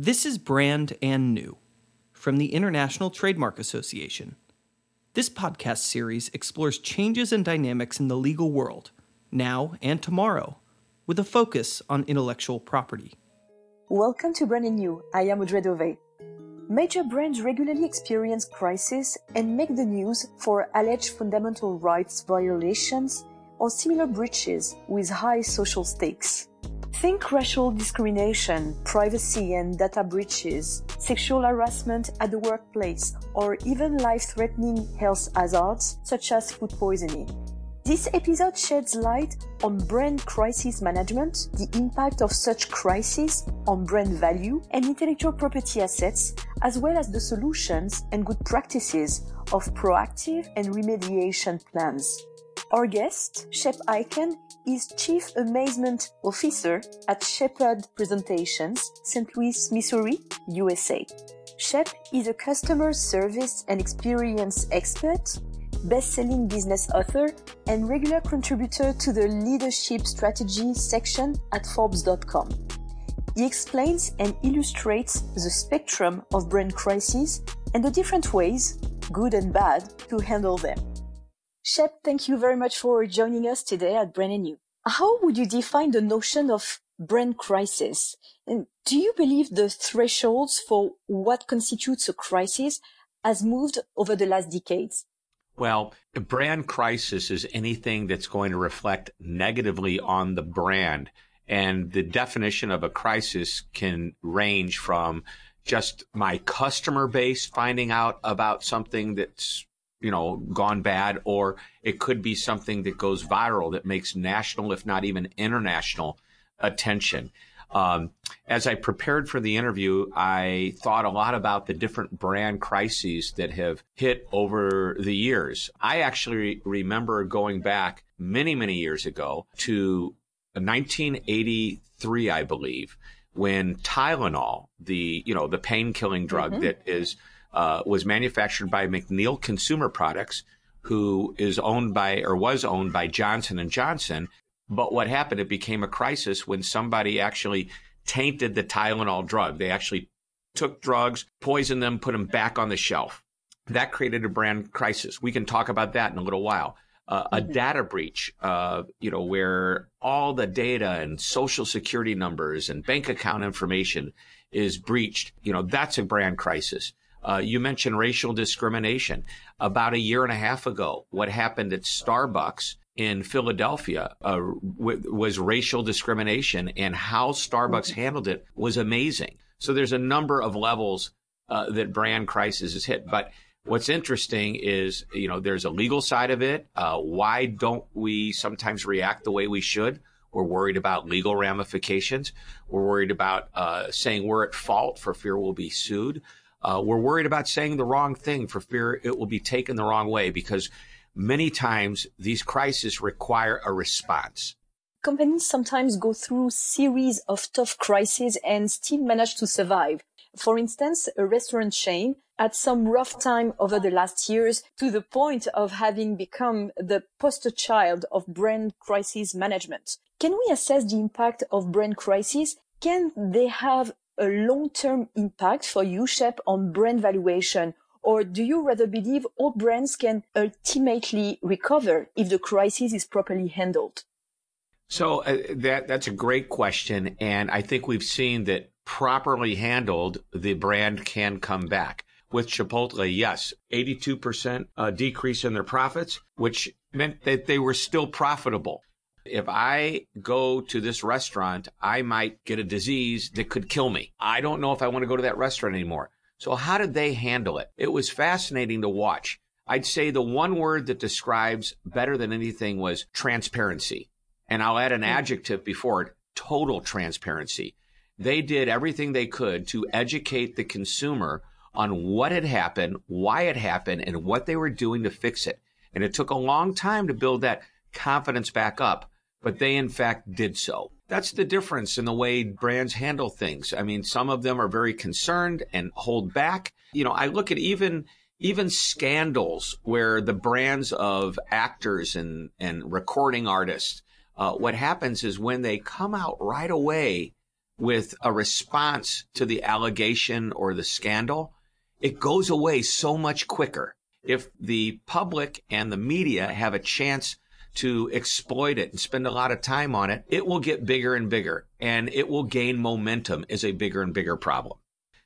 This is Brand and New from the International Trademark Association. This podcast series explores changes and dynamics in the legal world, now and tomorrow, with a focus on intellectual property. Welcome to Brand and New. I am Audrey Dove. Major brands regularly experience crises and make the news for alleged fundamental rights violations or similar breaches with high social stakes. Think racial discrimination, privacy and data breaches, sexual harassment at the workplace, or even life-threatening health hazards such as food poisoning. This episode sheds light on brand crisis management, the impact of such crises on brand value and intellectual property assets, as well as the solutions and good practices of proactive and remediation plans. Our guest, Shep Hyken, is Chief Amazement Officer at Shepherd Presentations, St. Louis, Missouri, USA. Shep is a customer service and experience expert, best-selling business author, and regular contributor to the leadership strategy section at Forbes.com. He explains and illustrates the spectrum of brand crises and the different ways, good and bad, to handle them. Shep, thank you very much for joining us today at Brand and New. How would you define the notion of brand crisis? And do you believe the thresholds for what constitutes a crisis has moved over the last decades? Well, a brand crisis is anything that's going to reflect negatively on the brand. And the definition of a crisis can range from just my customer base finding out about something that's you know, gone bad, or it could be something that goes viral that makes national, if not even international, attention. Um, as I prepared for the interview, I thought a lot about the different brand crises that have hit over the years. I actually remember going back many, many years ago to 1983, I believe, when Tylenol, the you know the pain killing drug mm-hmm. that is uh, was manufactured by McNeil Consumer Products, who is owned by or was owned by Johnson and Johnson. But what happened? It became a crisis when somebody actually tainted the Tylenol drug. They actually took drugs, poisoned them, put them back on the shelf. That created a brand crisis. We can talk about that in a little while. Uh, a mm-hmm. data breach, uh, you know, where all the data and social security numbers and bank account information is breached, you know, that's a brand crisis. Uh, you mentioned racial discrimination. About a year and a half ago, what happened at Starbucks in Philadelphia uh, w- was racial discrimination, and how Starbucks handled it was amazing. So there's a number of levels uh, that brand crisis has hit, but. What's interesting is, you know, there's a legal side of it. Uh, why don't we sometimes react the way we should? We're worried about legal ramifications. We're worried about uh, saying we're at fault for fear we'll be sued. Uh, we're worried about saying the wrong thing for fear it will be taken the wrong way because many times these crises require a response. Companies sometimes go through series of tough crises and still manage to survive. For instance, a restaurant chain had some rough time over the last years to the point of having become the poster child of brand crisis management. Can we assess the impact of brand crises? Can they have a long-term impact for you, Shep, on brand valuation? Or do you rather believe all brands can ultimately recover if the crisis is properly handled? So uh, that that's a great question, and I think we've seen that properly handled, the brand can come back. With Chipotle, yes, 82% uh, decrease in their profits, which meant that they were still profitable if I go to this restaurant, I might get a disease that could kill me. I don't know if I want to go to that restaurant anymore. So how did they handle it? It was fascinating to watch. I'd say the one word that describes better than anything was transparency. And I'll add an hmm. adjective before it, total transparency. They did everything they could to educate the consumer on what had happened, why it happened, and what they were doing to fix it. And it took a long time to build that confidence back up but they in fact did so. That's the difference in the way brands handle things. I mean, some of them are very concerned and hold back. You know, I look at even even scandals where the brands of actors and and recording artists. Uh, what happens is when they come out right away, with a response to the allegation or the scandal, it goes away so much quicker. If the public and the media have a chance to exploit it and spend a lot of time on it, it will get bigger and bigger and it will gain momentum as a bigger and bigger problem.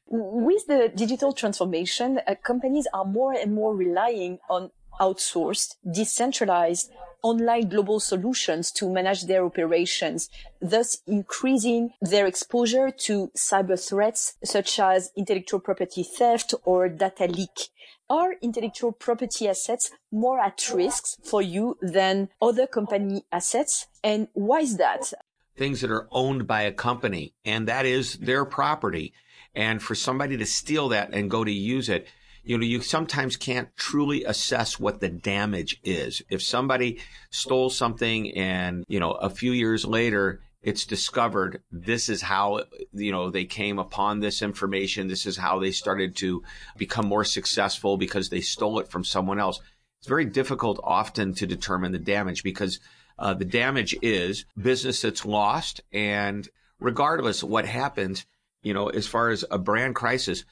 With the digital transformation, uh, companies are more and more relying on outsourced, decentralized, online global solutions to manage their operations, thus increasing their exposure to cyber threats such as intellectual property theft or data leak. Are intellectual property assets more at risk for you than other company assets? And why is that? Things that are owned by a company and that is their property. And for somebody to steal that and go to use it, you know, you sometimes can't truly assess what the damage is. If somebody stole something and, you know, a few years later, it's discovered this is how, you know, they came upon this information. This is how they started to become more successful because they stole it from someone else. It's very difficult often to determine the damage because uh, the damage is business that's lost. And regardless of what happens, you know, as far as a brand crisis,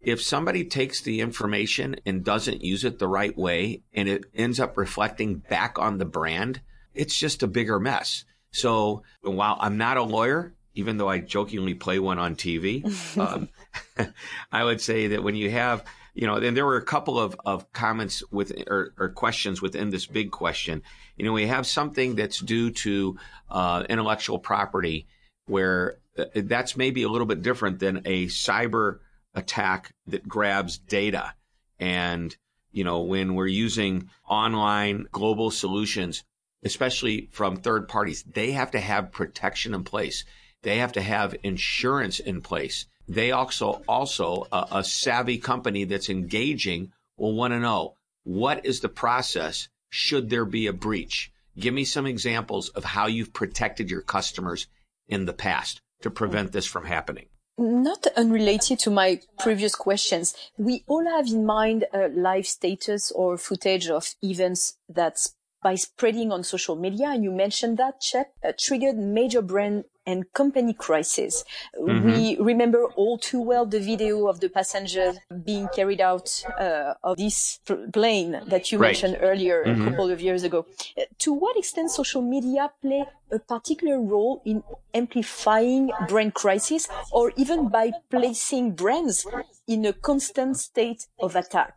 if somebody takes the information and doesn't use it the right way and it ends up reflecting back on the brand, it's just a bigger mess. So while I'm not a lawyer, even though I jokingly play one on TV, um, I would say that when you have, you know, and there were a couple of, of comments with or, or questions within this big question. You know, we have something that's due to uh, intellectual property where uh, that's maybe a little bit different than a cyber attack that grabs data. And, you know, when we're using online global solutions, especially from third parties, they have to have protection in place. They have to have insurance in place. They also, also a, a savvy company that's engaging will want to oh. know what is the process should there be a breach? Give me some examples of how you've protected your customers in the past to prevent this from happening not unrelated to my previous questions, we all have in mind a live status or footage of events that's by spreading on social media. And you mentioned that, Chet, uh, triggered major brand and company crisis. Mm-hmm. We remember all too well the video of the passenger being carried out uh, of this plane that you right. mentioned earlier mm-hmm. a couple of years ago. Uh, to what extent social media play a particular role in amplifying brand crisis or even by placing brands in a constant state of attack?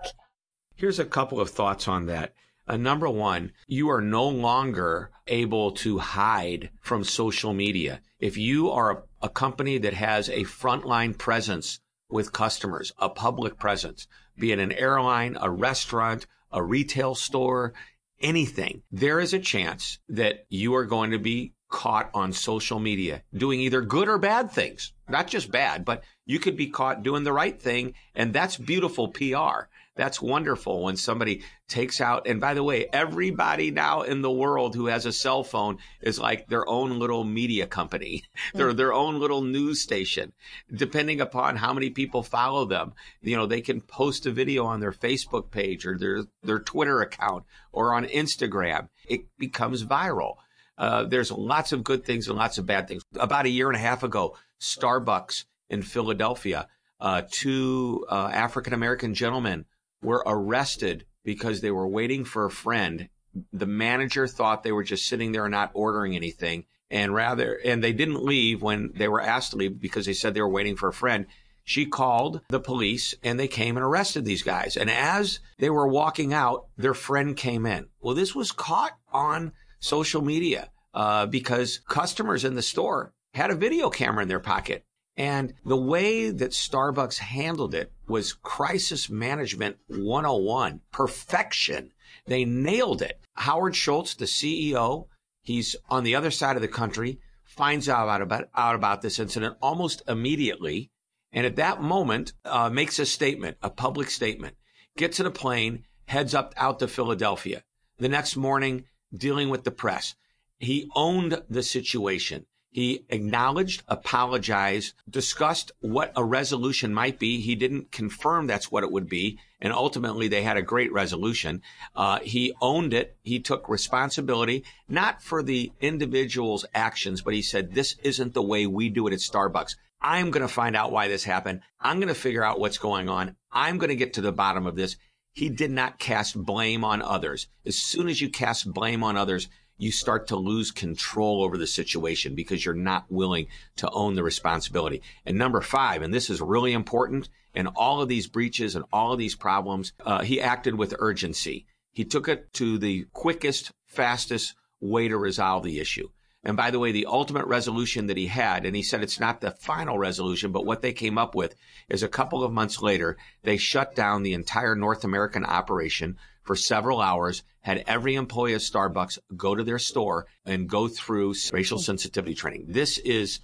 Here's a couple of thoughts on that. Uh, number one, you are no longer able to hide from social media. If you are a, a company that has a frontline presence with customers, a public presence, be it an airline, a restaurant, a retail store, anything, there is a chance that you are going to be caught on social media doing either good or bad things. Not just bad, but you could be caught doing the right thing. And that's beautiful PR. That's wonderful when somebody takes out, and by the way, everybody now in the world who has a cell phone is like their own little media company. They're mm. their own little news station. Depending upon how many people follow them, you know, they can post a video on their Facebook page or their, their Twitter account or on Instagram. It becomes viral. Uh, there's lots of good things and lots of bad things. About a year and a half ago, Starbucks in Philadelphia, uh, two uh, African American gentlemen were arrested because they were waiting for a friend. The manager thought they were just sitting there not ordering anything. And rather, and they didn't leave when they were asked to leave because they said they were waiting for a friend. She called the police and they came and arrested these guys. And as they were walking out, their friend came in. Well, this was caught on social media uh, because customers in the store had a video camera in their pocket and the way that Starbucks handled it was crisis management 101, perfection. They nailed it. Howard Schultz, the CEO, he's on the other side of the country, finds out about, out about this incident almost immediately. And at that moment, uh, makes a statement, a public statement, gets in a plane, heads up out to Philadelphia. The next morning, dealing with the press. He owned the situation. He acknowledged, apologized, discussed what a resolution might be. He didn't confirm that's what it would be. And ultimately, they had a great resolution. Uh, he owned it. He took responsibility, not for the individual's actions, but he said, this isn't the way we do it at Starbucks. I'm going to find out why this happened. I'm going to figure out what's going on. I'm going to get to the bottom of this. He did not cast blame on others. As soon as you cast blame on others, you start to lose control over the situation because you're not willing to own the responsibility. And number five, and this is really important in all of these breaches and all of these problems, uh, he acted with urgency. He took it to the quickest, fastest way to resolve the issue. And by the way, the ultimate resolution that he had, and he said it's not the final resolution, but what they came up with is a couple of months later, they shut down the entire North American operation for several hours, had every employee of Starbucks go to their store and go through racial hmm. sensitivity training. This is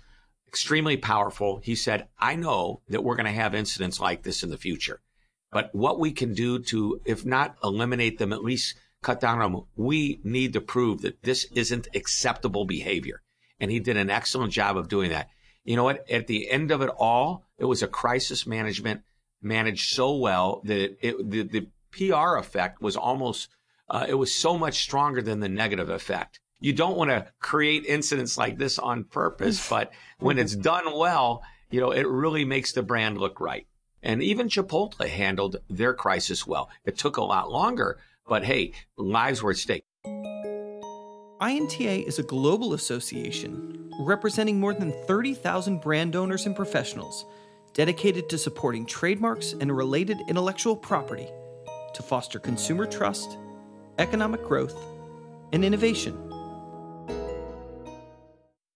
extremely powerful. He said, I know that we're going to have incidents like this in the future, but what we can do to, if not eliminate them, at least cut down on them, we need to prove that this isn't acceptable behavior. And he did an excellent job of doing that. You know what? At the end of it all, it was a crisis management managed so well that it, the, the PR effect was almost, uh, it was so much stronger than the negative effect. You don't want to create incidents like this on purpose, but when it's done well, you know, it really makes the brand look right. And even Chipotle handled their crisis well. It took a lot longer, but hey, lives were at stake. INTA is a global association representing more than 30,000 brand owners and professionals dedicated to supporting trademarks and related intellectual property to foster consumer trust, economic growth, and innovation.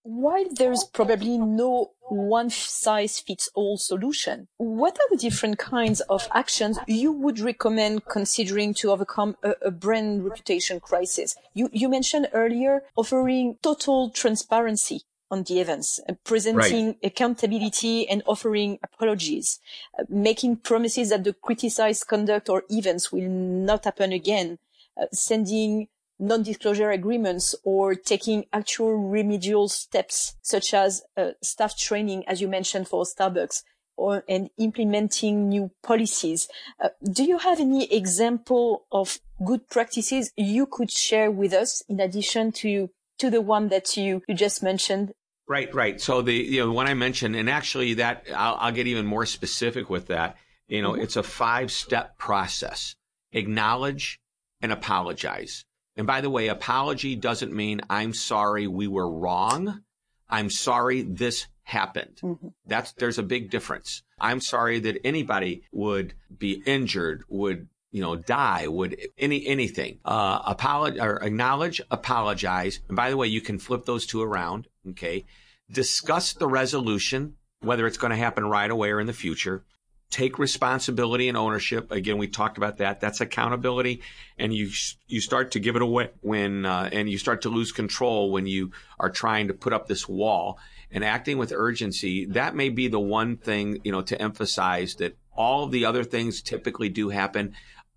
While there's probably no one size fits all solution, what are the different kinds of actions you would recommend considering to overcome a, a brand reputation crisis? You, you mentioned earlier offering total transparency on the events, uh, presenting right. accountability and offering apologies, uh, making promises that the criticized conduct or events will not happen again, uh, sending non-disclosure agreements or taking actual remedial steps such as uh, staff training, as you mentioned for Starbucks, or and implementing new policies. Uh, do you have any example of good practices you could share with us in addition to to the one that you, you just mentioned Right, right. So the you know when I mentioned, and actually that I'll, I'll get even more specific with that. You know, mm-hmm. it's a five step process: acknowledge and apologize. And by the way, apology doesn't mean I'm sorry we were wrong. I'm sorry this happened. Mm-hmm. That's there's a big difference. I'm sorry that anybody would be injured, would you know, die, would any anything. Uh, apologize or acknowledge, apologize. And by the way, you can flip those two around. Okay, discuss the resolution, whether it's going to happen right away or in the future. Take responsibility and ownership. Again, we talked about that. That's accountability, and you you start to give it away when uh, and you start to lose control when you are trying to put up this wall and acting with urgency. That may be the one thing you know to emphasize that all the other things typically do happen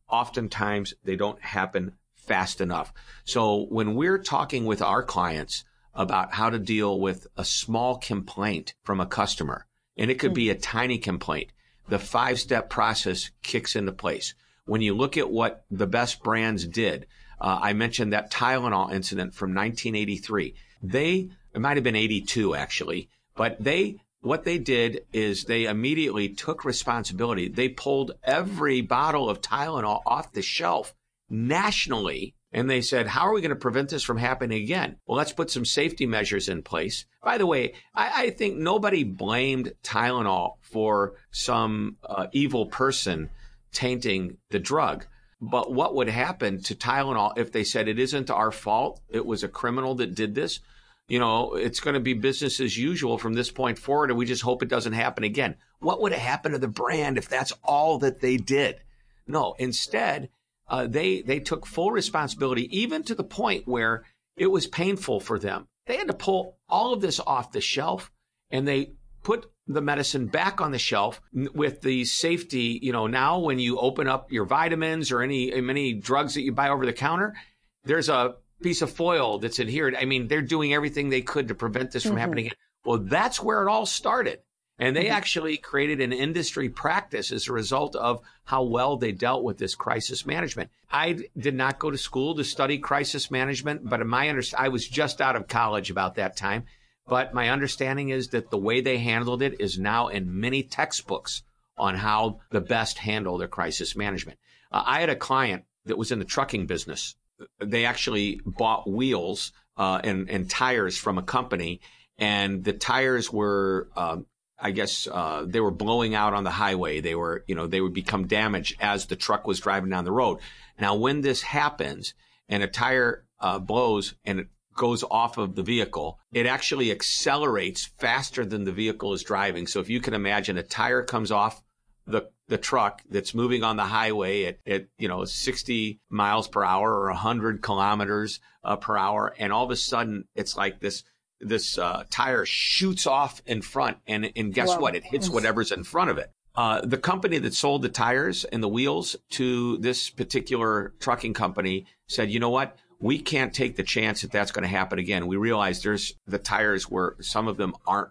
oftentimes they don't happen fast enough. So when we're talking with our clients about how to deal with a small complaint from a customer, and it could be a tiny complaint, the five step process kicks into place. When you look at what the best brands did, uh, I mentioned that Tylenol incident from 1983. They, it might have been 82 actually, but they what they did is they immediately took responsibility. They pulled every bottle of Tylenol off the shelf nationally. And they said, how are we going to prevent this from happening again? Well, let's put some safety measures in place. By the way, I, I think nobody blamed Tylenol for some uh, evil person tainting the drug. But what would happen to Tylenol if they said it isn't our fault? It was a criminal that did this you know, it's going to be business as usual from this point forward, and we just hope it doesn't happen again. What would have happened to the brand if that's all that they did? No, instead, uh, they they took full responsibility, even to the point where it was painful for them. They had to pull all of this off the shelf, and they put the medicine back on the shelf with the safety. You know, now when you open up your vitamins or any many drugs that you buy over the counter, there's a piece of foil that's adhered. I mean, they're doing everything they could to prevent this from mm-hmm. happening. Well, that's where it all started. And they mm-hmm. actually created an industry practice as a result of how well they dealt with this crisis management. I did not go to school to study crisis management, but in my understanding, I was just out of college about that time. But my understanding is that the way they handled it is now in many textbooks on how the best handle their crisis management. Uh, I had a client that was in the trucking business. They actually bought wheels uh, and, and tires from a company, and the tires were um, I guess uh, they were blowing out on the highway. They were, you know, they would become damaged as the truck was driving down the road. Now, when this happens and a tire uh, blows and it goes off of the vehicle, it actually accelerates faster than the vehicle is driving. So if you can imagine a tire comes off the the truck that's moving on the highway at, at you know 60 miles per hour or 100 kilometers uh, per hour and all of a sudden it's like this this uh, tire shoots off in front, and and guess wow. what? It hits whatever's in front of it. Uh, the company that sold the tires and the wheels to this particular trucking company said, you know what? We can't take the chance that that's going to happen again. We realize there's the tires where some of them aren't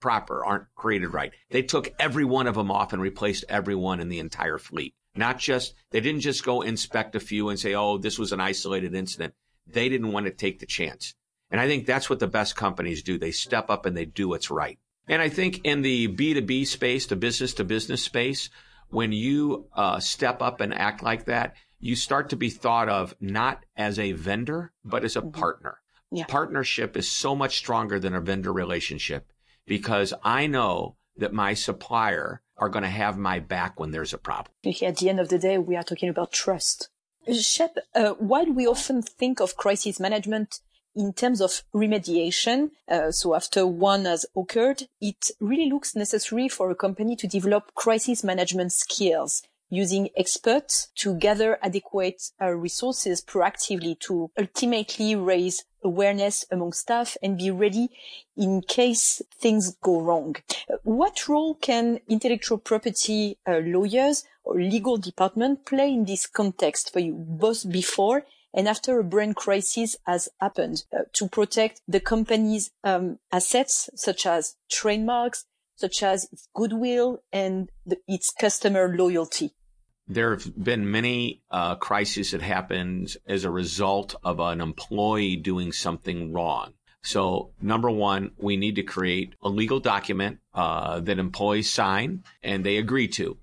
proper, aren't created right. They took every one of them off and replaced every one in the entire fleet. Not just, they didn't just go inspect a few and say, oh, this was an isolated incident. They didn't want to take the chance. And I think that's what the best companies do. They step up and they do what's right. And I think in the B2B space, the business to business space, when you uh, step up and act like that, you start to be thought of not as a vendor, but as a mm-hmm. partner. Yeah. Partnership is so much stronger than a vendor relationship because I know that my supplier are going to have my back when there's a problem. At the end of the day, we are talking about trust. Shep, uh, while we often think of crisis management in terms of remediation, uh, so after one has occurred, it really looks necessary for a company to develop crisis management skills using experts to gather adequate uh, resources proactively to ultimately raise awareness among staff and be ready in case things go wrong. What role can intellectual property uh, lawyers or legal department play in this context for you, both before and after a brand crisis has happened uh, to protect the company's um, assets such as trademarks, such as its goodwill and the, its customer loyalty. There have been many uh, crises that happened as a result of an employee doing something wrong. So, number one, we need to create a legal document uh, that employees sign and they agree to.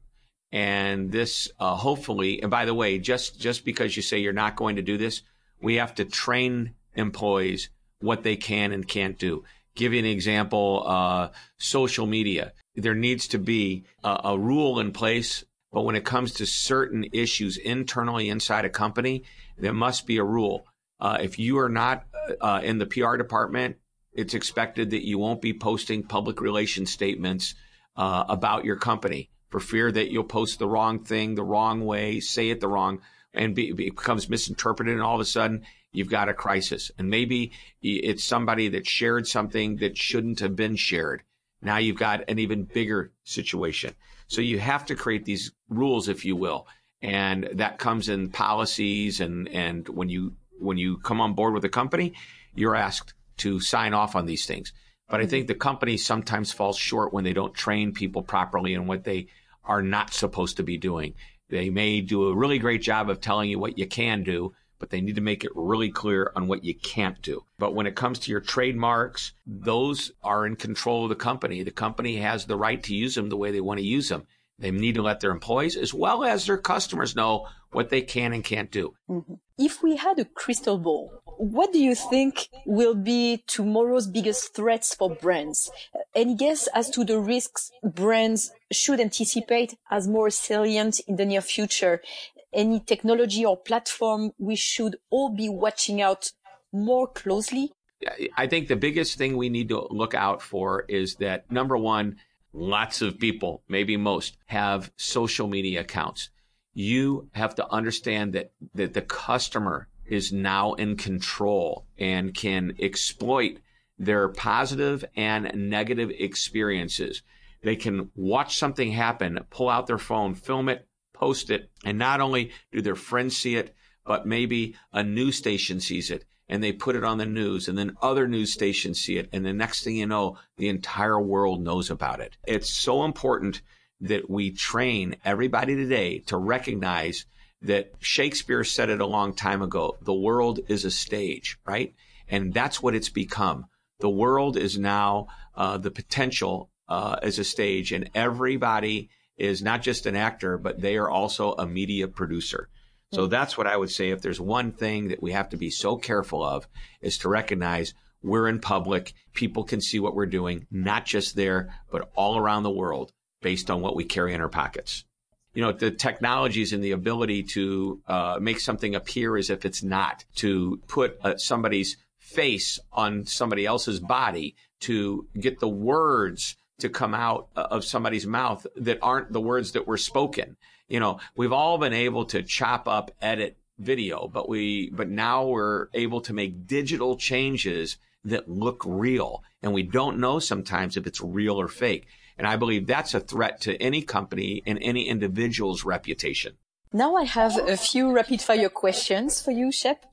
And this, uh, hopefully, and by the way, just, just because you say you're not going to do this, we have to train employees what they can and can't do. Give you an example, uh, social media. There needs to be a, a, rule in place, but when it comes to certain issues internally inside a company, there must be a rule. Uh, if you are not uh, in the PR department, it's expected that you won't be posting public relations statements uh, about your company for fear that you'll post the wrong thing the wrong way, say it the wrong, and be, becomes misinterpreted. And all of a sudden, you've got a crisis. And maybe it's somebody that shared something that shouldn't have been shared. Now you've got an even bigger situation. So you have to create these rules, if you will. And that comes in policies. And, and when you, when you come on board with a company, you're asked to sign off on these things. But I mm-hmm. think the company sometimes falls short when they don't train people properly in what they are not supposed to be doing. They may do a really great job of telling you what you can do, but they need to make it really clear on what you can't do. But when it comes to your trademarks, those are in control of the company. The company has the right to use them the way they want to use them. They need to let their employees as well as their customers know what they can and can't do. Mm-hmm. If we had a crystal ball, what do you think will be tomorrow's biggest threats for brands? Any guess as to the risks brands should anticipate as more salient in the near future? Any technology or platform we should all be watching out more closely? I think the biggest thing we need to look out for is that number one, lots of people, maybe most, have social media accounts. You have to understand that, that the customer is now in control and can exploit their positive and negative experiences. They can watch something happen, pull out their phone, film it, post it, and not only do their friends see it, but maybe a news station sees it and they put it on the news and then other news stations see it. And the next thing you know, the entire world knows about it. It's so important that we train everybody today to recognize that Shakespeare said it a long time ago. The world is a stage, right? And that's what it's become. The world is now uh, the potential uh, as a stage, and everybody is not just an actor, but they are also a media producer. So hmm. that's what I would say. If there's one thing that we have to be so careful of is to recognize we're in public. People can see what we're doing, not just there, but all around the world based on what we carry in our pockets. You know, the technologies and the ability to uh, make something appear as if it's not, to put uh, somebody's face on somebody else's body, to get the words to come out uh, of somebody's mouth that aren't the words that were spoken. You know, we've all been able to chop up, edit video, but we, but now we're able to make digital changes that look real. And we don't know sometimes if it's real or fake. And I believe that's a threat to any company and any individual's reputation. Now I have a few rapid fire questions for you, Shep.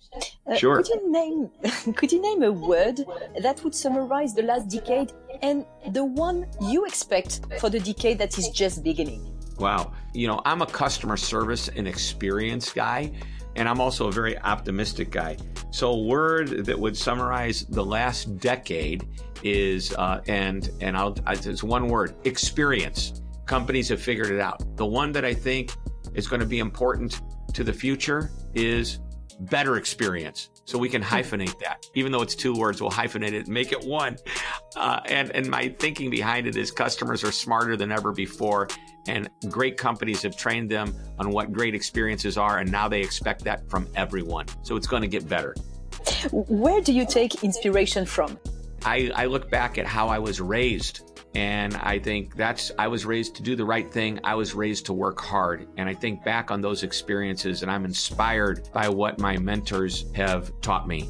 Uh, sure. Could you name could you name a word that would summarize the last decade and the one you expect for the decade that is just beginning? Wow. You know, I'm a customer service and experience guy, and I'm also a very optimistic guy. So, a word that would summarize the last decade is, uh, and and I'll, it's one word: experience. Companies have figured it out. The one that I think is going to be important to the future is better experience. So we can hyphenate that. Even though it's two words, we'll hyphenate it and make it one. Uh, and, and my thinking behind it is customers are smarter than ever before. And great companies have trained them on what great experiences are. And now they expect that from everyone. So it's going to get better. Where do you take inspiration from? I, I look back at how I was raised and I think that's, I was raised to do the right thing. I was raised to work hard. And I think back on those experiences and I'm inspired by what my mentors have taught me.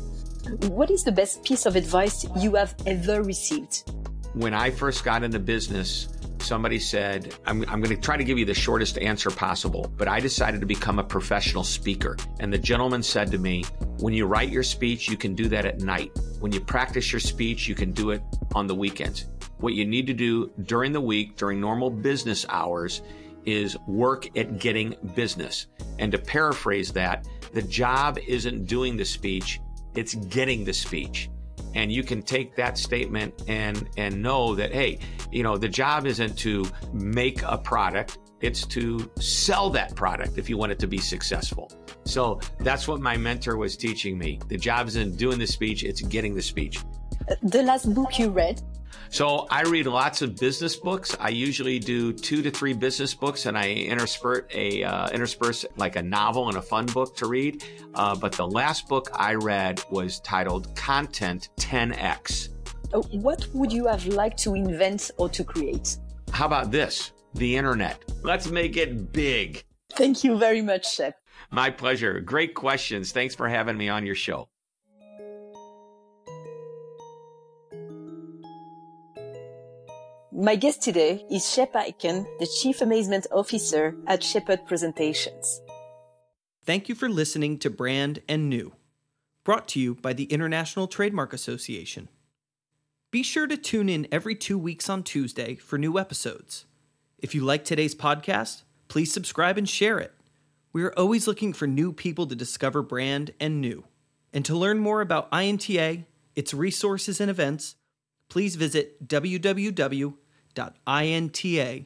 What is the best piece of advice you have ever received? When I first got into business, somebody said, I'm, I'm going to try to give you the shortest answer possible, but I decided to become a professional speaker. And the gentleman said to me, when you write your speech, you can do that at night. When you practice your speech, you can do it on the weekends. What you need to do during the week, during normal business hours, is work at getting business. And to paraphrase that, the job isn't doing the speech, it's getting the speech. And you can take that statement and and know that hey, you know, the job isn't to make a product, it's to sell that product if you want it to be successful. So that's what my mentor was teaching me. The job isn't doing the speech, it's getting the speech. The last book you read so I read lots of business books. I usually do two to three business books, and I intersperse a uh, intersperse like a novel and a fun book to read. Uh, but the last book I read was titled Content 10x. Uh, what would you have liked to invent or to create? How about this? The internet. Let's make it big. Thank you very much, Shep. My pleasure. Great questions. Thanks for having me on your show. My guest today is Shep Hyken, the Chief Amazement Officer at Shepherd Presentations. Thank you for listening to Brand and New, brought to you by the International Trademark Association. Be sure to tune in every two weeks on Tuesday for new episodes. If you like today's podcast, please subscribe and share it. We are always looking for new people to discover brand and new. And to learn more about INTA, its resources and events, please visit www.inta.org.